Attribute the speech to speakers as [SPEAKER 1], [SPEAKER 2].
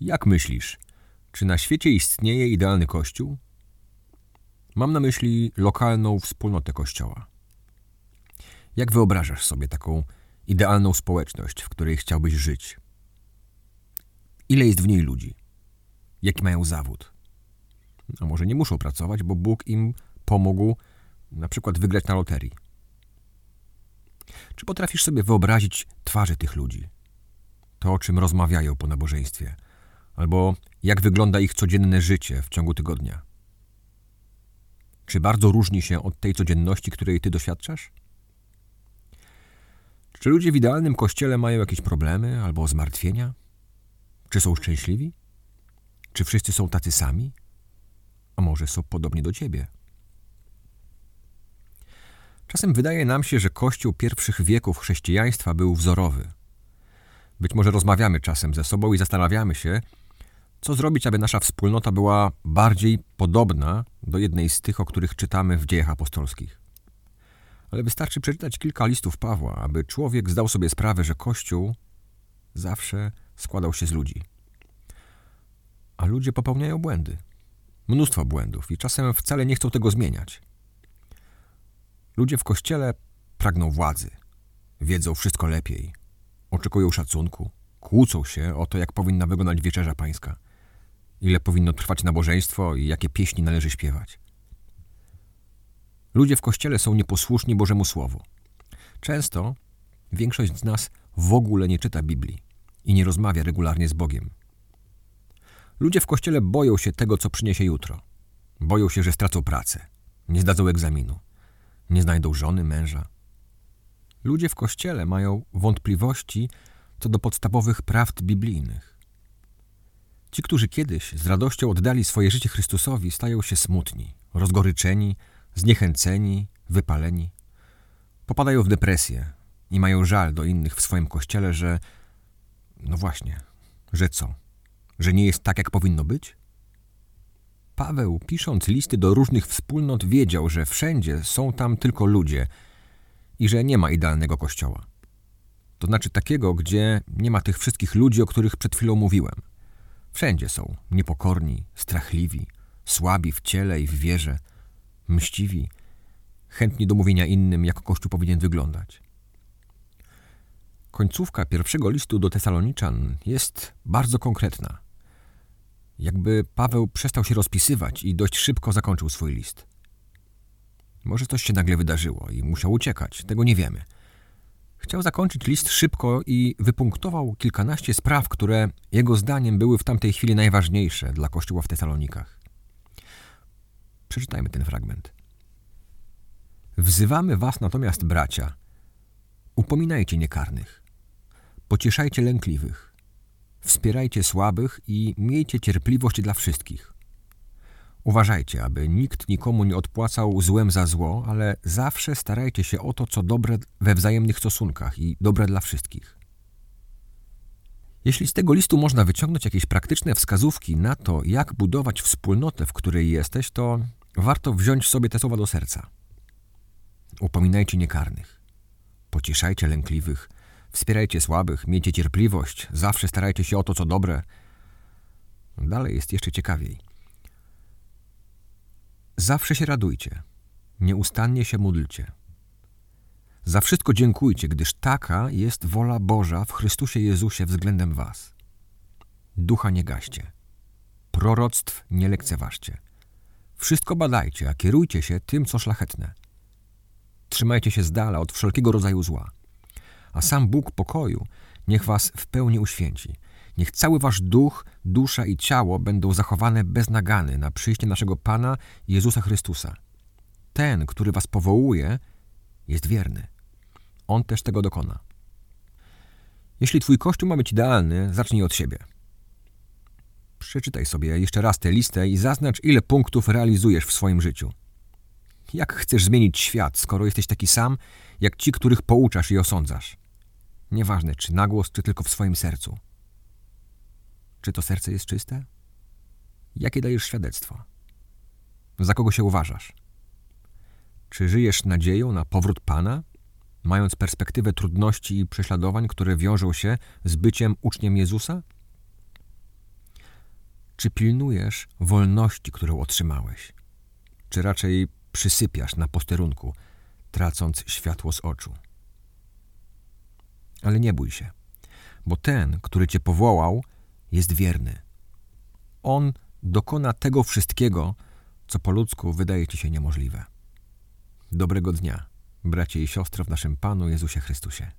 [SPEAKER 1] Jak myślisz, czy na świecie istnieje idealny kościół? Mam na myśli lokalną wspólnotę kościoła. Jak wyobrażasz sobie taką idealną społeczność, w której chciałbyś żyć? Ile jest w niej ludzi? Jaki mają zawód? A może nie muszą pracować, bo Bóg im pomógł na przykład wygrać na loterii? Czy potrafisz sobie wyobrazić twarze tych ludzi? To, o czym rozmawiają po nabożeństwie, albo jak wygląda ich codzienne życie w ciągu tygodnia? Czy bardzo różni się od tej codzienności, której ty doświadczasz? Czy ludzie w idealnym kościele mają jakieś problemy albo zmartwienia? Czy są szczęśliwi? Czy wszyscy są tacy sami? A może są podobni do ciebie? Czasem wydaje nam się, że Kościół pierwszych wieków chrześcijaństwa był wzorowy. Być może rozmawiamy czasem ze sobą i zastanawiamy się, co zrobić, aby nasza wspólnota była bardziej podobna do jednej z tych, o których czytamy w dziejach apostolskich. Ale wystarczy przeczytać kilka listów Pawła, aby człowiek zdał sobie sprawę, że Kościół zawsze składał się z ludzi. A ludzie popełniają błędy. Mnóstwo błędów i czasem wcale nie chcą tego zmieniać. Ludzie w kościele pragną władzy, wiedzą wszystko lepiej, oczekują szacunku, kłócą się o to, jak powinna wyglądać wieczerza pańska, ile powinno trwać nabożeństwo i jakie pieśni należy śpiewać. Ludzie w kościele są nieposłuszni Bożemu Słowu. Często większość z nas w ogóle nie czyta Biblii i nie rozmawia regularnie z Bogiem. Ludzie w kościele boją się tego, co przyniesie jutro. Boją się, że stracą pracę, nie zdadzą egzaminu, nie znajdą żony, męża. Ludzie w kościele mają wątpliwości co do podstawowych prawd biblijnych. Ci, którzy kiedyś z radością oddali swoje życie Chrystusowi, stają się smutni, rozgoryczeni, zniechęceni, wypaleni. Popadają w depresję i mają żal do innych w swoim kościele, że. No właśnie, że co? Że nie jest tak, jak powinno być? Paweł, pisząc listy do różnych wspólnot, wiedział, że wszędzie są tam tylko ludzie i że nie ma idealnego kościoła. To znaczy takiego, gdzie nie ma tych wszystkich ludzi, o których przed chwilą mówiłem. Wszędzie są niepokorni, strachliwi, słabi w ciele i w wierze, mściwi, chętni do mówienia innym, jak Kościół powinien wyglądać. Końcówka pierwszego listu do Tesaloniczan jest bardzo konkretna. Jakby Paweł przestał się rozpisywać i dość szybko zakończył swój list. Może coś się nagle wydarzyło i musiał uciekać, tego nie wiemy. Chciał zakończyć list szybko i wypunktował kilkanaście spraw, które jego zdaniem były w tamtej chwili najważniejsze dla Kościoła w Tesalonikach. Przeczytajmy ten fragment. Wzywamy was natomiast, bracia, upominajcie niekarnych, pocieszajcie lękliwych, wspierajcie słabych i miejcie cierpliwość dla wszystkich. Uważajcie, aby nikt nikomu nie odpłacał złem za zło, ale zawsze starajcie się o to, co dobre we wzajemnych stosunkach i dobre dla wszystkich. Jeśli z tego listu można wyciągnąć jakieś praktyczne wskazówki na to, jak budować wspólnotę, w której jesteś, to warto wziąć sobie te słowa do serca. Upominajcie niekarnych, pocieszajcie lękliwych, wspierajcie słabych, miejcie cierpliwość, zawsze starajcie się o to, co dobre. Dalej jest jeszcze ciekawiej. Zawsze się radujcie, nieustannie się módlcie. Za wszystko dziękujcie, gdyż taka jest wola Boża w Chrystusie Jezusie względem was. Ducha nie gaście, proroctw nie lekceważcie. Wszystko badajcie, a kierujcie się tym, co szlachetne. Trzymajcie się z dala od wszelkiego rodzaju zła. A sam Bóg pokoju niech was w pełni uświęci. Niech cały wasz duch, dusza i ciało będą zachowane bez nagany na przyjście naszego Pana Jezusa Chrystusa. Ten, który was powołuje, jest wierny. On też tego dokona. Jeśli twój kościół ma być idealny, zacznij od siebie. Przeczytaj sobie jeszcze raz tę listę i zaznacz, ile punktów realizujesz w swoim życiu. Jak chcesz zmienić świat, skoro jesteś taki sam, jak ci, których pouczasz i osądzasz? Nieważne, czy na głos, czy tylko w swoim sercu. Czy to serce jest czyste? Jakie dajesz świadectwo? Za kogo się uważasz? Czy żyjesz nadzieją na powrót Pana, mając perspektywę trudności i prześladowań, które wiążą się z byciem uczniem Jezusa? Czy pilnujesz wolności, którą otrzymałeś? Czy raczej przysypiasz na posterunku, tracąc światło z oczu? Ale nie bój się, bo ten, który cię powołał, jest wierny. On dokona tego wszystkiego, co po ludzku wydaje ci się niemożliwe. Dobrego dnia, bracie i siostro w naszym Panu Jezusie Chrystusie.